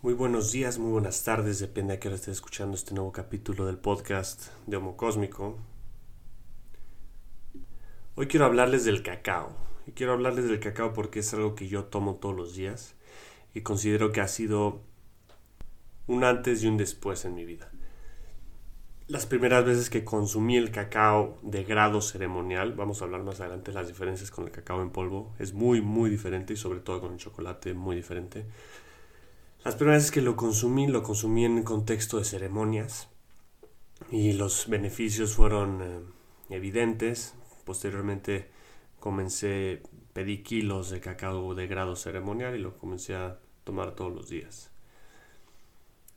Muy buenos días, muy buenas tardes, depende a qué hora estés escuchando este nuevo capítulo del podcast de Homo Cósmico. Hoy quiero hablarles del cacao. Y quiero hablarles del cacao porque es algo que yo tomo todos los días y considero que ha sido un antes y un después en mi vida. Las primeras veces que consumí el cacao de grado ceremonial, vamos a hablar más adelante de las diferencias con el cacao en polvo, es muy muy diferente y sobre todo con el chocolate muy diferente. Las primeras veces que lo consumí, lo consumí en contexto de ceremonias y los beneficios fueron eh, evidentes. Posteriormente comencé, pedí kilos de cacao de grado ceremonial y lo comencé a tomar todos los días.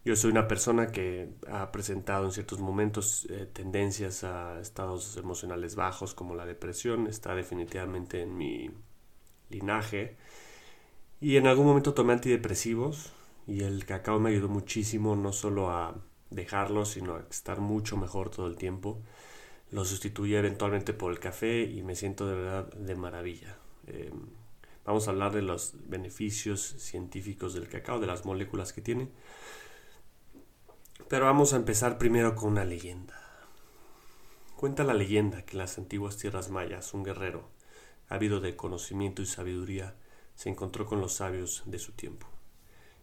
Yo soy una persona que ha presentado en ciertos momentos eh, tendencias a estados emocionales bajos como la depresión, está definitivamente en mi linaje. Y en algún momento tomé antidepresivos, y el cacao me ayudó muchísimo no solo a dejarlo, sino a estar mucho mejor todo el tiempo. Lo sustituí eventualmente por el café y me siento de verdad de maravilla. Em, vamos a hablar de los beneficios científicos del cacao, de las moléculas que tiene. Pero vamos a empezar primero con una leyenda. Cuenta la leyenda que en las antiguas tierras mayas un guerrero, ávido de conocimiento y sabiduría, se encontró con los sabios de su tiempo.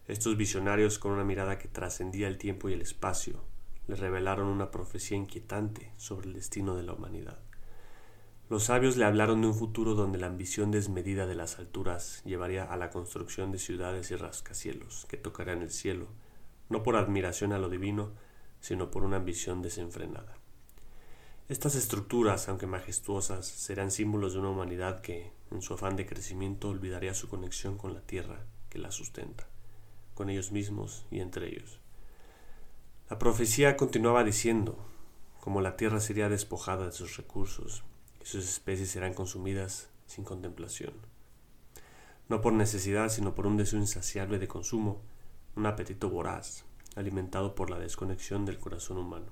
Estos visionarios, con una mirada que trascendía el tiempo y el espacio, le revelaron una profecía inquietante sobre el destino de la humanidad. Los sabios le hablaron de un futuro donde la ambición desmedida de las alturas llevaría a la construcción de ciudades y rascacielos que tocarían el cielo, no por admiración a lo divino, sino por una ambición desenfrenada. Estas estructuras, aunque majestuosas, serán símbolos de una humanidad que, en su afán de crecimiento, olvidaría su conexión con la tierra que la sustenta con ellos mismos y entre ellos. La profecía continuaba diciendo, como la tierra sería despojada de sus recursos y sus especies serán consumidas sin contemplación. No por necesidad, sino por un deseo insaciable de consumo, un apetito voraz, alimentado por la desconexión del corazón humano.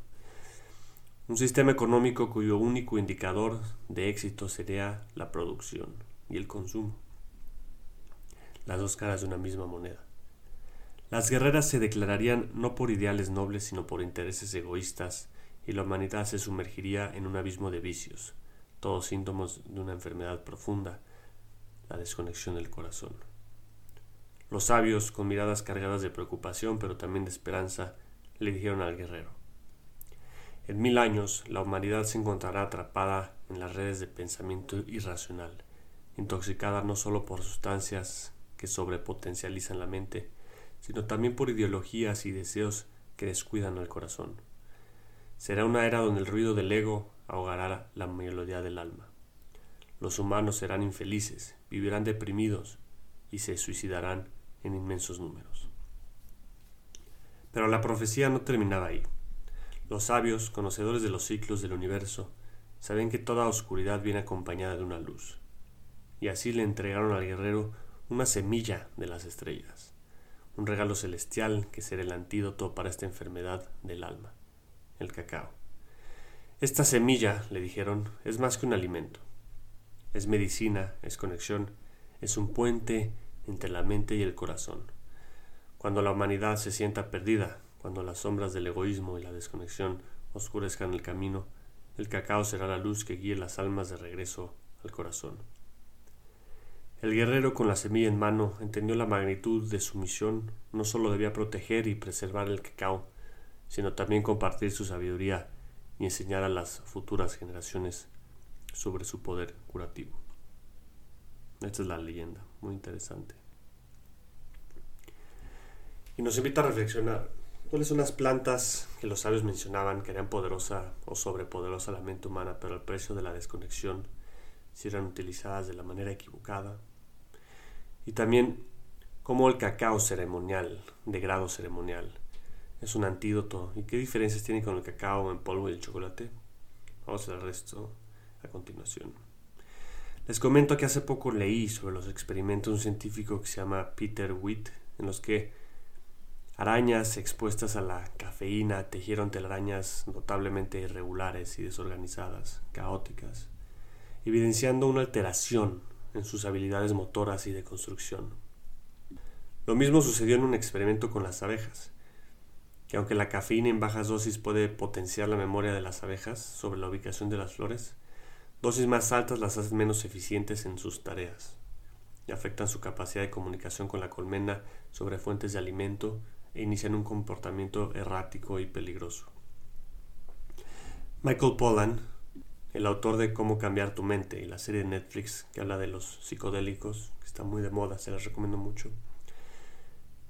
Un sistema económico cuyo único indicador de éxito sería la producción y el consumo. Las dos caras de una misma moneda. Las guerreras se declararían no por ideales nobles, sino por intereses egoístas, y la humanidad se sumergiría en un abismo de vicios, todos síntomas de una enfermedad profunda, la desconexión del corazón. Los sabios, con miradas cargadas de preocupación, pero también de esperanza, le dijeron al guerrero, en mil años la humanidad se encontrará atrapada en las redes de pensamiento irracional, intoxicada no solo por sustancias que sobrepotencializan la mente, sino también por ideologías y deseos que descuidan al corazón. Será una era donde el ruido del ego ahogará la melodía del alma. Los humanos serán infelices, vivirán deprimidos y se suicidarán en inmensos números. Pero la profecía no terminaba ahí. Los sabios, conocedores de los ciclos del universo, saben que toda oscuridad viene acompañada de una luz, y así le entregaron al guerrero una semilla de las estrellas un regalo celestial que será el antídoto para esta enfermedad del alma, el cacao. Esta semilla, le dijeron, es más que un alimento. Es medicina, es conexión, es un puente entre la mente y el corazón. Cuando la humanidad se sienta perdida, cuando las sombras del egoísmo y la desconexión oscurezcan el camino, el cacao será la luz que guíe las almas de regreso al corazón. El guerrero con la semilla en mano entendió la magnitud de su misión, no solo debía proteger y preservar el cacao, sino también compartir su sabiduría y enseñar a las futuras generaciones sobre su poder curativo. Esta es la leyenda, muy interesante. Y nos invita a reflexionar cuáles son las plantas que los sabios mencionaban que eran poderosa o sobrepoderosa la mente humana, pero al precio de la desconexión si eran utilizadas de la manera equivocada. Y también cómo el cacao ceremonial, de grado ceremonial, es un antídoto y qué diferencias tiene con el cacao en polvo y el chocolate. Vamos a ver esto a continuación. Les comento que hace poco leí sobre los experimentos de un científico que se llama Peter Witt, en los que arañas expuestas a la cafeína tejieron telarañas notablemente irregulares y desorganizadas, caóticas evidenciando una alteración en sus habilidades motoras y de construcción. Lo mismo sucedió en un experimento con las abejas, que aunque la cafeína en bajas dosis puede potenciar la memoria de las abejas sobre la ubicación de las flores, dosis más altas las hacen menos eficientes en sus tareas y afectan su capacidad de comunicación con la colmena sobre fuentes de alimento e inician un comportamiento errático y peligroso. Michael Pollan, el autor de Cómo cambiar tu mente y la serie de Netflix que habla de los psicodélicos, que está muy de moda, se las recomiendo mucho,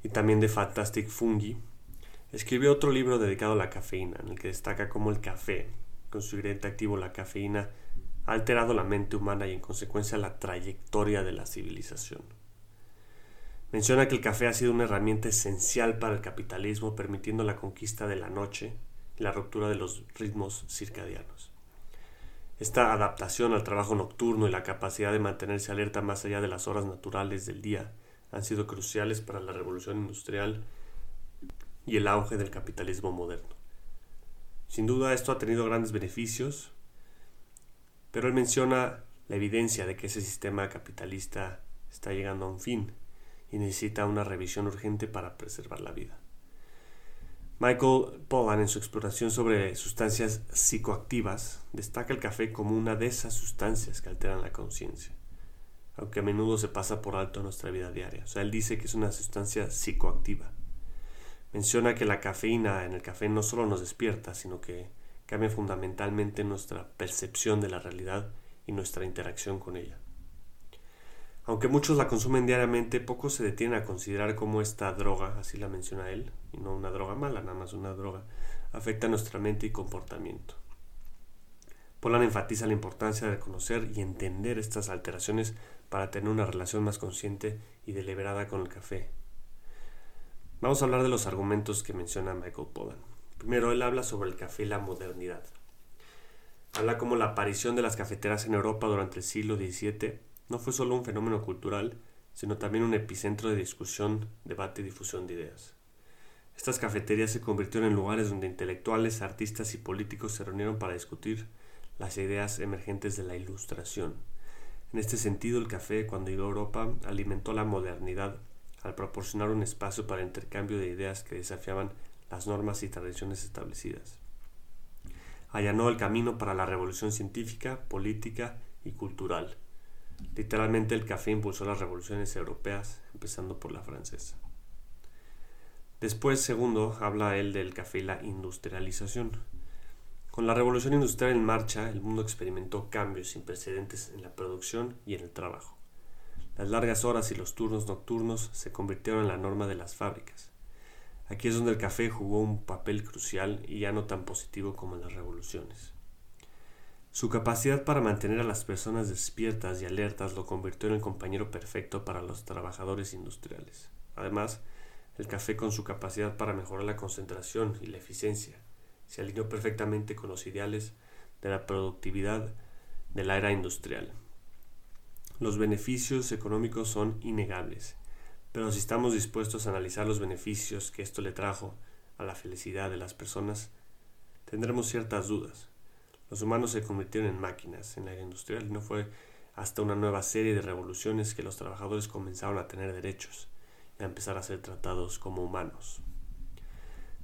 y también de Fantastic Fungi, escribió otro libro dedicado a la cafeína, en el que destaca cómo el café, con su ingrediente activo la cafeína, ha alterado la mente humana y en consecuencia la trayectoria de la civilización. Menciona que el café ha sido una herramienta esencial para el capitalismo, permitiendo la conquista de la noche y la ruptura de los ritmos circadianos. Esta adaptación al trabajo nocturno y la capacidad de mantenerse alerta más allá de las horas naturales del día han sido cruciales para la revolución industrial y el auge del capitalismo moderno. Sin duda esto ha tenido grandes beneficios, pero él menciona la evidencia de que ese sistema capitalista está llegando a un fin y necesita una revisión urgente para preservar la vida. Michael Pollan, en su exploración sobre sustancias psicoactivas, destaca el café como una de esas sustancias que alteran la conciencia, aunque a menudo se pasa por alto en nuestra vida diaria. Él dice que es una sustancia psicoactiva. Menciona que la cafeína en el café no solo nos despierta, sino que cambia fundamentalmente nuestra percepción de la realidad y nuestra interacción con ella. Aunque muchos la consumen diariamente, pocos se detienen a considerar cómo esta droga, así la menciona él, y no una droga mala, nada más una droga, afecta nuestra mente y comportamiento. Polan enfatiza la importancia de conocer y entender estas alteraciones para tener una relación más consciente y deliberada con el café. Vamos a hablar de los argumentos que menciona Michael Pollan. Primero, él habla sobre el café y la modernidad. Habla como la aparición de las cafeteras en Europa durante el siglo XVII no fue solo un fenómeno cultural, sino también un epicentro de discusión, debate y difusión de ideas. Estas cafeterías se convirtieron en lugares donde intelectuales, artistas y políticos se reunieron para discutir las ideas emergentes de la ilustración. En este sentido, el café, cuando llegó a Europa, alimentó la modernidad al proporcionar un espacio para intercambio de ideas que desafiaban las normas y tradiciones establecidas. Allanó el camino para la revolución científica, política y cultural. Literalmente el café impulsó las revoluciones europeas, empezando por la francesa. Después, segundo, habla él del café y la industrialización. Con la revolución industrial en marcha, el mundo experimentó cambios sin precedentes en la producción y en el trabajo. Las largas horas y los turnos nocturnos se convirtieron en la norma de las fábricas. Aquí es donde el café jugó un papel crucial y ya no tan positivo como en las revoluciones. Su capacidad para mantener a las personas despiertas y alertas lo convirtió en el compañero perfecto para los trabajadores industriales. Además, el café con su capacidad para mejorar la concentración y la eficiencia se alineó perfectamente con los ideales de la productividad de la era industrial. Los beneficios económicos son innegables pero si estamos dispuestos a analizar los beneficios que esto le trajo a la felicidad de las personas, tendremos ciertas dudas. Los humanos se convirtieron en máquinas en la era industrial y no fue hasta una nueva serie de revoluciones que los trabajadores comenzaron a tener derechos y a empezar a ser tratados como humanos.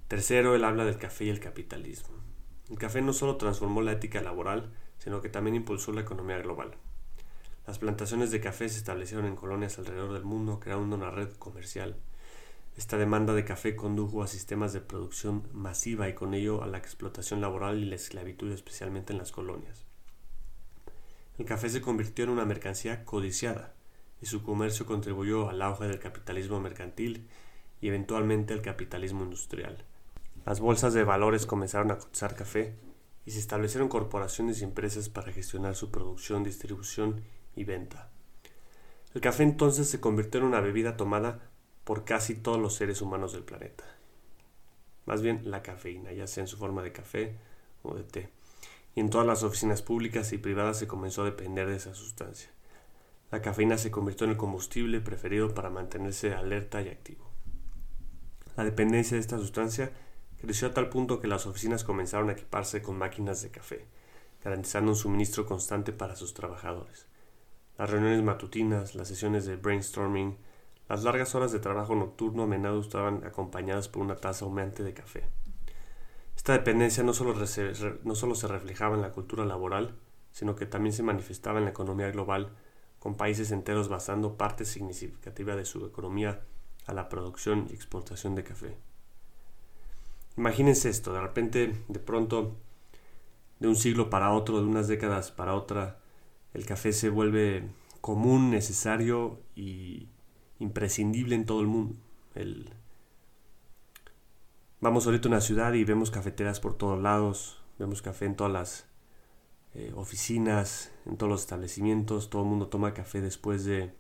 Tercero, él habla del café y el capitalismo. El café no solo transformó la ética laboral, sino que también impulsó la economía global. Las plantaciones de café se establecieron en colonias alrededor del mundo, creando una red comercial. Esta demanda de café condujo a sistemas de producción masiva y con ello a la explotación laboral y la esclavitud, especialmente en las colonias. El café se convirtió en una mercancía codiciada y su comercio contribuyó al auge del capitalismo mercantil y eventualmente al capitalismo industrial. Las bolsas de valores comenzaron a cotizar café y se establecieron corporaciones y empresas para gestionar su producción, distribución y venta. El café entonces se convirtió en una bebida tomada por casi todos los seres humanos del planeta. Más bien la cafeína, ya sea en su forma de café o de té. Y en todas las oficinas públicas y privadas se comenzó a depender de esa sustancia. La cafeína se convirtió en el combustible preferido para mantenerse alerta y activo. La dependencia de esta sustancia creció a tal punto que las oficinas comenzaron a equiparse con máquinas de café, garantizando un suministro constante para sus trabajadores. Las reuniones matutinas, las sesiones de brainstorming, Las largas horas de trabajo nocturno a menudo estaban acompañadas por una taza humeante de café. Esta dependencia no solo, no solo se reflejaba en la cultura laboral, sino que también se manifestaba en la economía global, con países enteros basando parte significativa de su economía a la producción y exportación de café. Imagínense esto, de repente, de pronto, de un siglo para otro, de unas décadas para otra, el café se vuelve común, necesario y imprescindible en todo el mundo. Vamos ahorita a una ciudad y vemos cafeteras por todos lados, vemos café en todas las eh, oficinas, en todos los establecimientos, todo el mundo toma café después de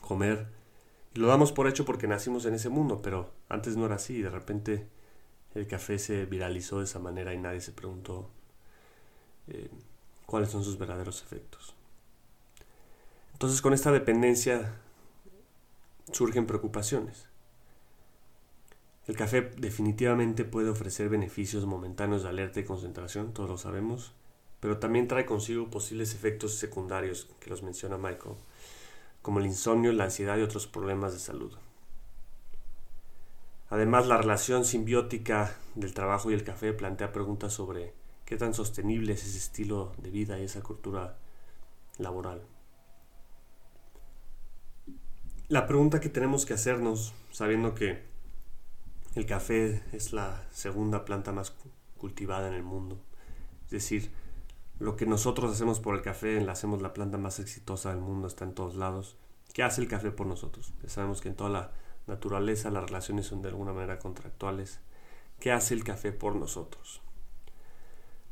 comer. Y lo damos por hecho porque nacimos en ese mundo, pero antes no era así. De repente el café se viralizó de esa manera y nadie se preguntó eh, cuáles son sus verdaderos efectos. Entonces con esta dependencia surgen preocupaciones. El café definitivamente puede ofrecer beneficios momentáneos de alerta y concentración, todos lo sabemos, pero también trae consigo posibles efectos secundarios que los menciona Michael, como el insomnio, la ansiedad y otros problemas de salud. Además, la relación simbiótica del trabajo y el café plantea preguntas sobre qué tan sostenible es ese estilo de vida y esa cultura laboral. La pregunta que tenemos que hacernos, sabiendo que el café es la segunda planta más cultivada en el mundo, es decir, lo que nosotros hacemos por el café, la hacemos la planta más exitosa del mundo, está en todos lados. ¿Qué hace el café por nosotros? sabemos que en toda la naturaleza las relaciones son de alguna manera contractuales. ¿Qué hace el café por nosotros?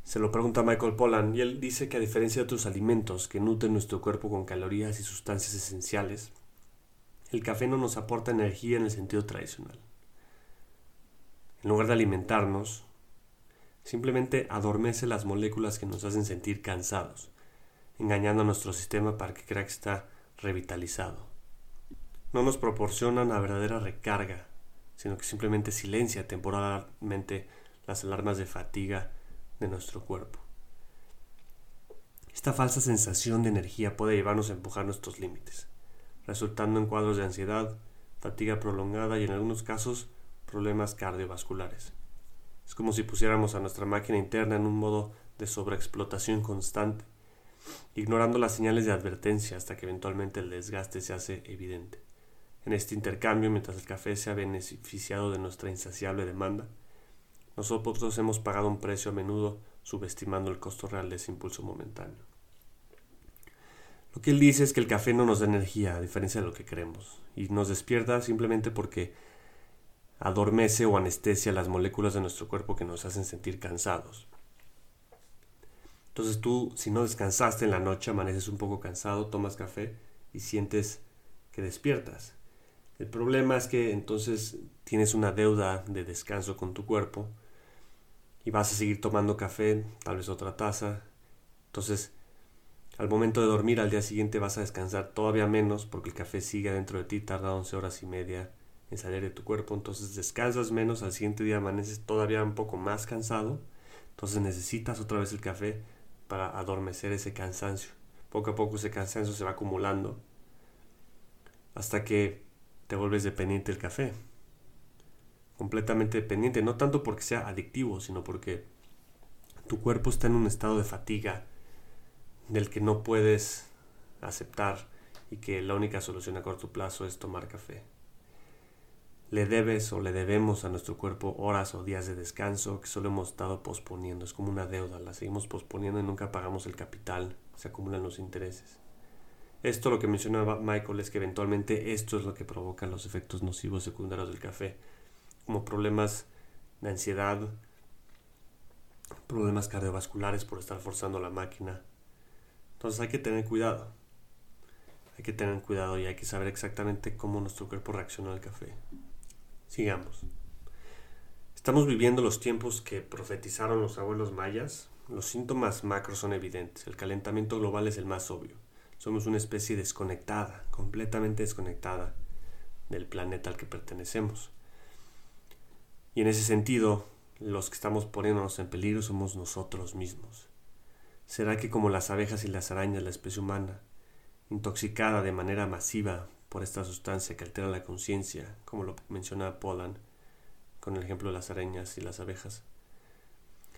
Se lo pregunta Michael Pollan y él dice que a diferencia de otros alimentos que nutren nuestro cuerpo con calorías y sustancias esenciales, el café no nos aporta energía en el sentido tradicional. En lugar de alimentarnos, simplemente adormece las moléculas que nos hacen sentir cansados, engañando a nuestro sistema para que crea que está revitalizado. No nos proporciona una verdadera recarga, sino que simplemente silencia temporalmente las alarmas de fatiga de nuestro cuerpo. Esta falsa sensación de energía puede llevarnos a empujar nuestros límites, resultando en cuadros de ansiedad, fatiga prolongada y en algunos casos problemas cardiovasculares. Es como si pusiéramos a nuestra máquina interna en un modo de sobreexplotación constante, ignorando las señales de advertencia hasta que eventualmente el desgaste se hace evidente. En este intercambio, mientras el café se ha beneficiado de nuestra insaciable demanda, nosotros hemos pagado un precio a menudo subestimando el costo real de ese impulso momentáneo. Lo que él dice es que el café no nos da energía, a diferencia de lo que creemos, y nos despierta simplemente porque adormece o anestesia las moléculas de nuestro cuerpo que nos hacen sentir cansados. Entonces tú, si no descansaste en la noche, amaneces un poco cansado, tomas café y sientes que despiertas. El problema es que entonces tienes una deuda de descanso con tu cuerpo y vas a seguir tomando café, tal vez otra taza. Entonces, al momento de dormir al día siguiente vas a descansar todavía menos porque el café sigue dentro de ti, tarda 11 horas y media en salir de tu cuerpo, entonces descansas menos, al siguiente día amaneces todavía un poco más cansado, entonces necesitas otra vez el café para adormecer ese cansancio. Poco a poco ese cansancio se va acumulando hasta que te vuelves dependiente del café. Completamente dependiente, no tanto porque sea adictivo, sino porque tu cuerpo está en un estado de fatiga del que no puedes aceptar y que la única solución a corto plazo es tomar café le debes o le debemos a nuestro cuerpo horas o días de descanso que solo hemos estado posponiendo. Es como una deuda, la seguimos posponiendo y nunca pagamos el capital, se acumulan los intereses. Esto lo que mencionaba Michael es que eventualmente esto es lo que provoca los efectos nocivos secundarios del café, como problemas de ansiedad, problemas cardiovasculares por estar forzando la máquina. Entonces hay que tener cuidado. Hay que tener cuidado y hay que saber exactamente cómo nuestro cuerpo reacciona al café. Sigamos. Estamos viviendo los tiempos que profetizaron los abuelos mayas. Los síntomas macros son evidentes. El calentamiento global es el más obvio. Somos una especie desconectada, completamente desconectada del planeta al que pertenecemos. Y en ese sentido, los que estamos poniéndonos en peligro somos nosotros mismos. ¿Será que como las abejas y las arañas, la especie humana, intoxicada de manera masiva por esta sustancia que altera la conciencia, como lo menciona Polan con el ejemplo de las arañas y las abejas?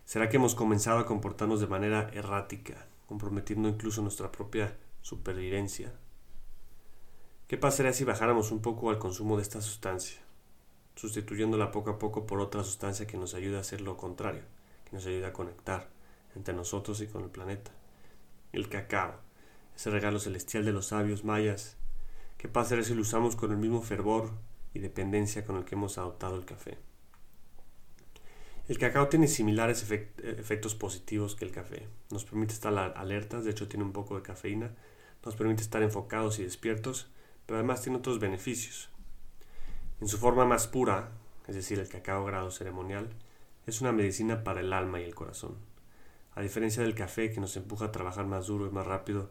¿Será que hemos comenzado a comportarnos de manera errática, comprometiendo incluso nuestra propia supervivencia? ¿Qué pasaría si bajáramos un poco al consumo de esta sustancia, sustituyéndola poco a poco por otra sustancia que nos ayude a hacer lo contrario, que nos ayude a conectar entre nosotros y con el planeta? El cacao, ese regalo celestial de los sabios mayas. ¿Qué pasaría si lo usamos con el mismo fervor y dependencia con el que hemos adoptado el café? El cacao tiene similares efectos positivos que el café. Nos permite estar alertas, de hecho tiene un poco de cafeína, nos permite estar enfocados y despiertos, pero además tiene otros beneficios. En su forma más pura, es decir, el cacao grado ceremonial, es una medicina para el alma y el corazón. A diferencia del café que nos empuja a trabajar más duro y más rápido,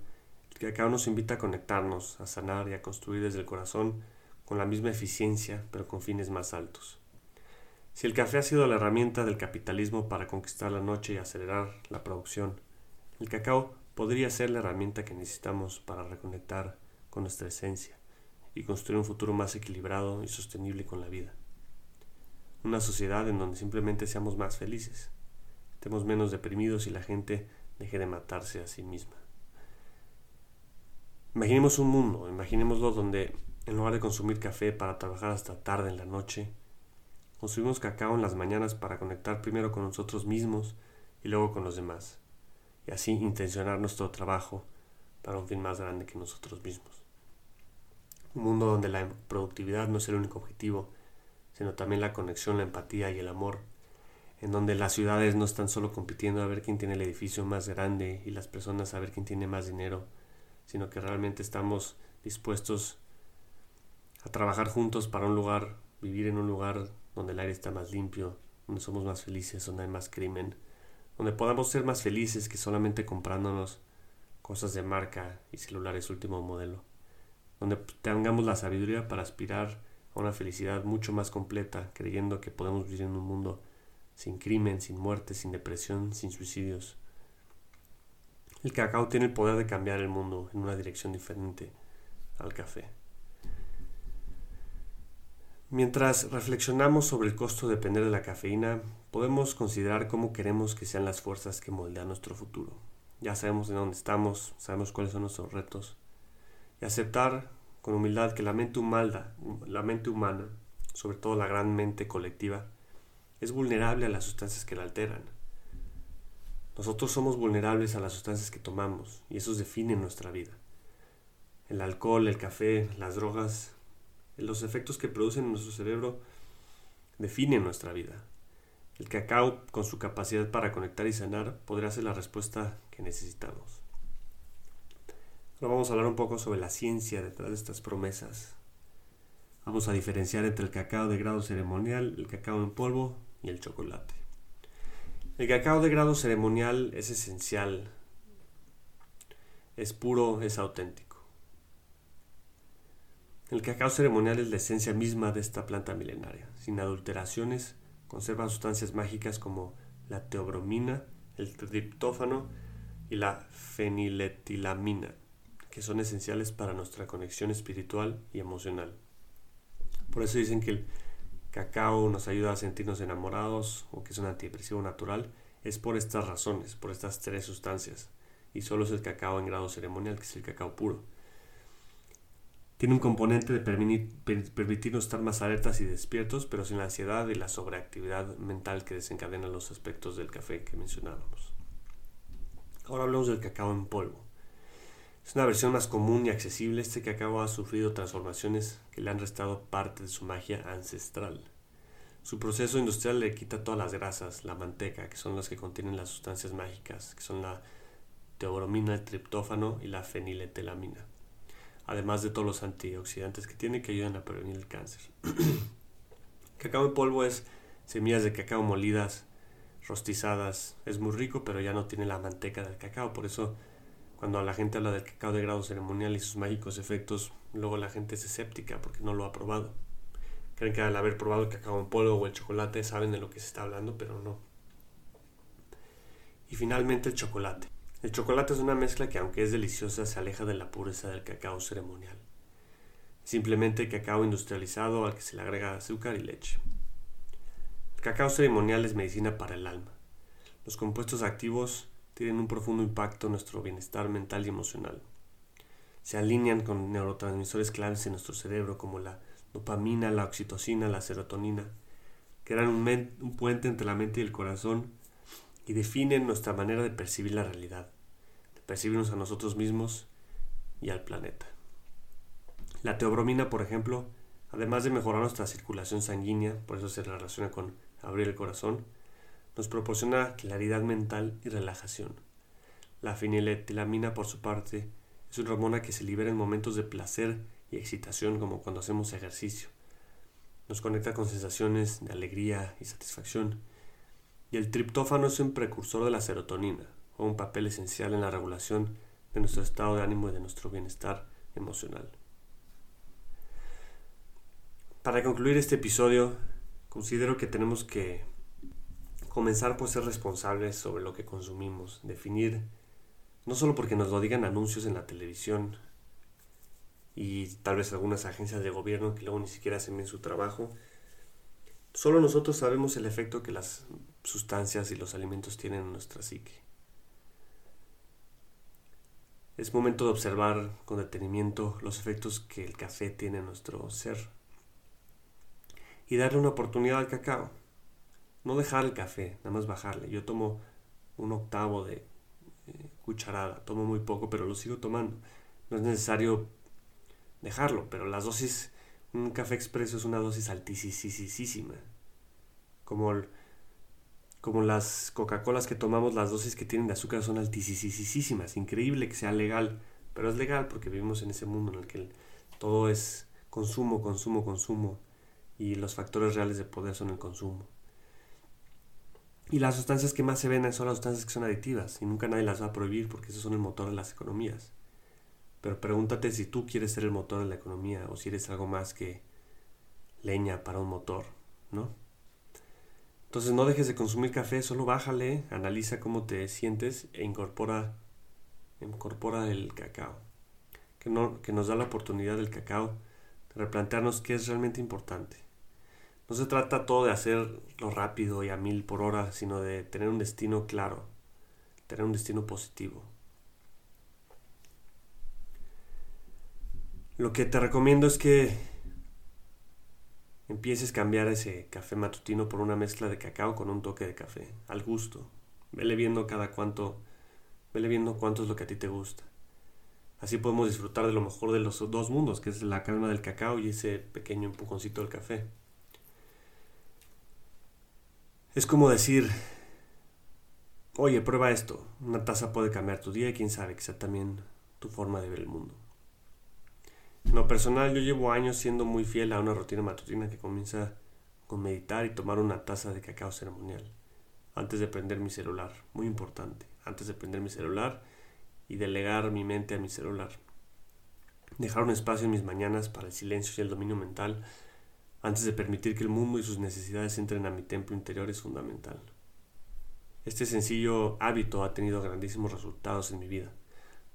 el cacao nos invita a conectarnos, a sanar y a construir desde el corazón con la misma eficiencia, pero con fines más altos. Si el café ha sido la herramienta del capitalismo para conquistar la noche y acelerar la producción, el cacao podría ser la herramienta que necesitamos para reconectar con nuestra esencia y construir un futuro más equilibrado y sostenible con la vida. Una sociedad en donde simplemente seamos más felices, estemos menos deprimidos y la gente deje de matarse a sí misma. Imaginemos un mundo, imaginémoslo donde en lugar de consumir café para trabajar hasta tarde en la noche, Consumimos cacao en las mañanas para conectar primero con nosotros mismos y luego con los demás, y así intencionar nuestro trabajo para un fin más grande que nosotros mismos. Un mundo donde la productividad no es el único objetivo, sino también la conexión, la empatía y el amor, en donde las ciudades no están solo compitiendo a ver quién tiene el edificio más grande y las personas a ver quién tiene más dinero, sino que realmente estamos dispuestos a trabajar juntos para un lugar, vivir en un lugar donde el aire está más limpio, donde somos más felices, donde hay más crimen, donde podamos ser más felices que solamente comprándonos cosas de marca y celulares último modelo, donde tengamos la sabiduría para aspirar a una felicidad mucho más completa, creyendo que podemos vivir en un mundo sin crimen, sin muerte, sin depresión, sin suicidios. El cacao tiene el poder de cambiar el mundo en una dirección diferente al café. Mientras reflexionamos sobre el costo de depender de la cafeína, podemos considerar cómo queremos que sean las fuerzas que moldean nuestro futuro. Ya sabemos de dónde estamos, sabemos cuáles son nuestros retos. Y aceptar con humildad que la mente, la mente humana, sobre todo la gran mente colectiva, es vulnerable a las sustancias que la alteran. Nosotros somos vulnerables a las sustancias que tomamos y eso define nuestra vida. El alcohol, el café, las drogas los efectos que producen en nuestro cerebro definen nuestra vida. El cacao, con su capacidad para conectar y sanar, podría ser la respuesta que necesitamos. Ahora vamos a hablar un poco sobre la ciencia detrás de estas promesas. Vamos a diferenciar entre el cacao de grado ceremonial, el cacao en polvo y el chocolate. El cacao de grado ceremonial es esencial, es puro, es auténtico. El cacao ceremonial es la esencia misma de esta planta milenaria. Sin adulteraciones, conserva sustancias mágicas como la teobromina, el triptófano y la feniletilamina, que son esenciales para nuestra conexión espiritual y emocional. Por eso dicen que el cacao nos ayuda a sentirnos enamorados o que es un antidepresivo natural, es por estas razones, por estas tres sustancias. Y solo es el cacao en grado ceremonial, que es el cacao puro. Tiene un componente de permitirnos estar más alertas y despiertos, pero sin la ansiedad y la sobreactividad mental que desencadenan los aspectos del café que mencionábamos. Ahora hablamos del cacao en polvo. Es una versión más común y accesible. Este cacao ha sufrido transformaciones que le han restado parte de su magia ancestral. Su proceso industrial le quita todas las grasas, la manteca, que son las que contienen las sustancias mágicas, que son la teobromina, el triptófano y la feniletelamina además de todos los antioxidantes que tiene que ayudan a prevenir el cáncer. cacao en polvo es semillas de cacao molidas, rostizadas. Es muy rico, pero ya no tiene la manteca del cacao. Por eso, cuando la gente habla del cacao de grado ceremonial y sus mágicos efectos, luego la gente es escéptica porque no lo ha probado. Creen que al haber probado el cacao en polvo o el chocolate saben de lo que se está hablando, pero no. Y finalmente el chocolate. El chocolate es una mezcla que aunque es deliciosa se aleja de la pureza del cacao ceremonial. simplemente cacao industrializado al que se le agrega azúcar y leche. El cacao ceremonial es medicina para el alma. Los compuestos activos tienen un profundo impacto en nuestro bienestar mental y emocional. Se alinean con neurotransmisores claves en nuestro cerebro como la dopamina, la oxitocina, la serotonina, eran un, un puente entre la mente y el corazón y definen nuestra manera de percibir la realidad, de percibirnos a nosotros mismos y al planeta. La teobromina, por ejemplo, además de mejorar nuestra circulación sanguínea, por eso se relaciona con abrir el corazón, nos proporciona claridad mental y relajación. La feniletilamina, por su parte, es una hormona que se libera en momentos de placer y excitación, como cuando hacemos ejercicio. Nos conecta con sensaciones de alegría y satisfacción. Y el triptófano es un precursor de la serotonina, o un papel esencial en la regulación de nuestro estado de ánimo y de nuestro bienestar emocional. Para concluir este episodio, considero que tenemos que comenzar por ser responsables sobre lo que consumimos, definir, no solo porque nos lo digan anuncios en la televisión y tal vez algunas agencias de gobierno que luego ni siquiera hacen bien su trabajo, solo nosotros sabemos el efecto que las sustancias y los alimentos tienen en nuestra psique. Es momento de observar con detenimiento los efectos que el café tiene en nuestro ser y darle una oportunidad al cacao. No dejar el café, nada más bajarle. Yo tomo un octavo de eh, cucharada, tomo muy poco, pero lo sigo tomando. No es necesario dejarlo, pero las dosis, un café expreso es una dosis altísima. Como, como las Coca-Colas que tomamos, las dosis que tienen de azúcar son altísimas. Increíble que sea legal, pero es legal porque vivimos en ese mundo en el que todo es consumo, consumo, consumo y los factores reales de poder son el consumo. Y las sustancias que más se venden son las sustancias que son adictivas y nunca nadie las va a prohibir porque esos son el motor de las economías. Pero pregúntate si tú quieres ser el motor de la economía o si eres algo más que leña para un motor, ¿no? Entonces no dejes de consumir café, solo bájale, analiza cómo te sientes e incorpora, incorpora el cacao. Que, no, que nos da la oportunidad del cacao de replantearnos qué es realmente importante. No se trata todo de hacerlo rápido y a mil por hora, sino de tener un destino claro, tener un destino positivo. Lo que te recomiendo es que empieces a cambiar ese café matutino por una mezcla de cacao con un toque de café, al gusto. Vele viendo cada cuánto, vele viendo cuánto es lo que a ti te gusta. Así podemos disfrutar de lo mejor de los dos mundos, que es la calma del cacao y ese pequeño empujoncito del café. Es como decir, oye, prueba esto, una taza puede cambiar tu día y quién sabe, quizá también tu forma de ver el mundo. En lo personal, yo llevo años siendo muy fiel a una rutina matutina que comienza con meditar y tomar una taza de cacao ceremonial antes de prender mi celular. Muy importante, antes de prender mi celular y delegar mi mente a mi celular. Dejar un espacio en mis mañanas para el silencio y el dominio mental antes de permitir que el mundo y sus necesidades entren a mi templo interior es fundamental. Este sencillo hábito ha tenido grandísimos resultados en mi vida,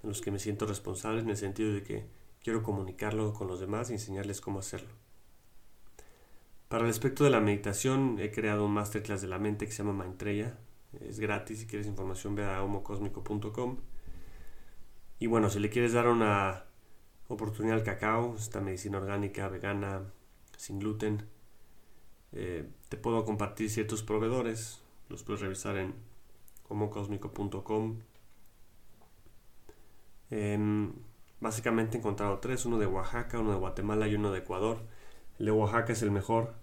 en los que me siento responsable en el sentido de que quiero comunicarlo con los demás y enseñarles cómo hacerlo. Para el aspecto de la meditación he creado un masterclass de la mente que se llama Maitreya. Es gratis, si quieres información ve a homocosmico.com. Y bueno, si le quieres dar una oportunidad al cacao, esta medicina orgánica, vegana, sin gluten. Eh, te puedo compartir ciertos proveedores, los puedes revisar en homocosmico.com. básicamente he encontrado tres, uno de Oaxaca, uno de Guatemala y uno de Ecuador. El de Oaxaca es el mejor.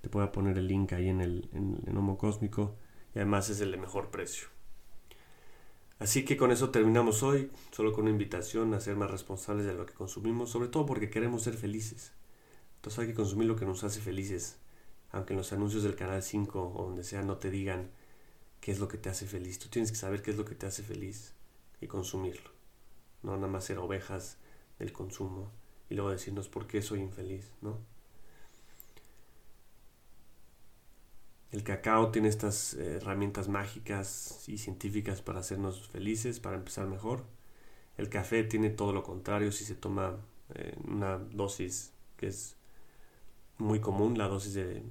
Te puedo poner el link ahí en el en, Homo Cósmico y además es el de mejor precio. Así que con eso terminamos hoy, solo con una invitación a ser más responsables de lo que consumimos, sobre todo porque queremos ser felices. Entonces hay que consumir lo que nos hace felices, aunque en los anuncios del canal 5 o donde sea no te digan qué es lo que te hace feliz. Tú tienes que saber qué es lo que te hace feliz y consumirlo. No nada más ser ovejas del consumo y luego decirnos por qué soy infeliz, ¿no? El cacao tiene estas herramientas mágicas y científicas para hacernos felices, para empezar mejor. El café tiene todo lo contrario si se toma eh, una dosis que es muy común, la dosis de,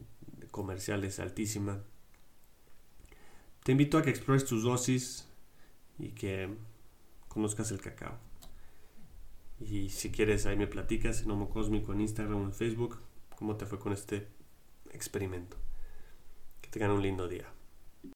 comercial es altísima. Te invito a que explores tus dosis y que conozcas el cacao. Y si quieres, ahí me platicas en Homo Cósmico en Instagram o en Facebook cómo te fue con este experimento. Que tengan un lindo día.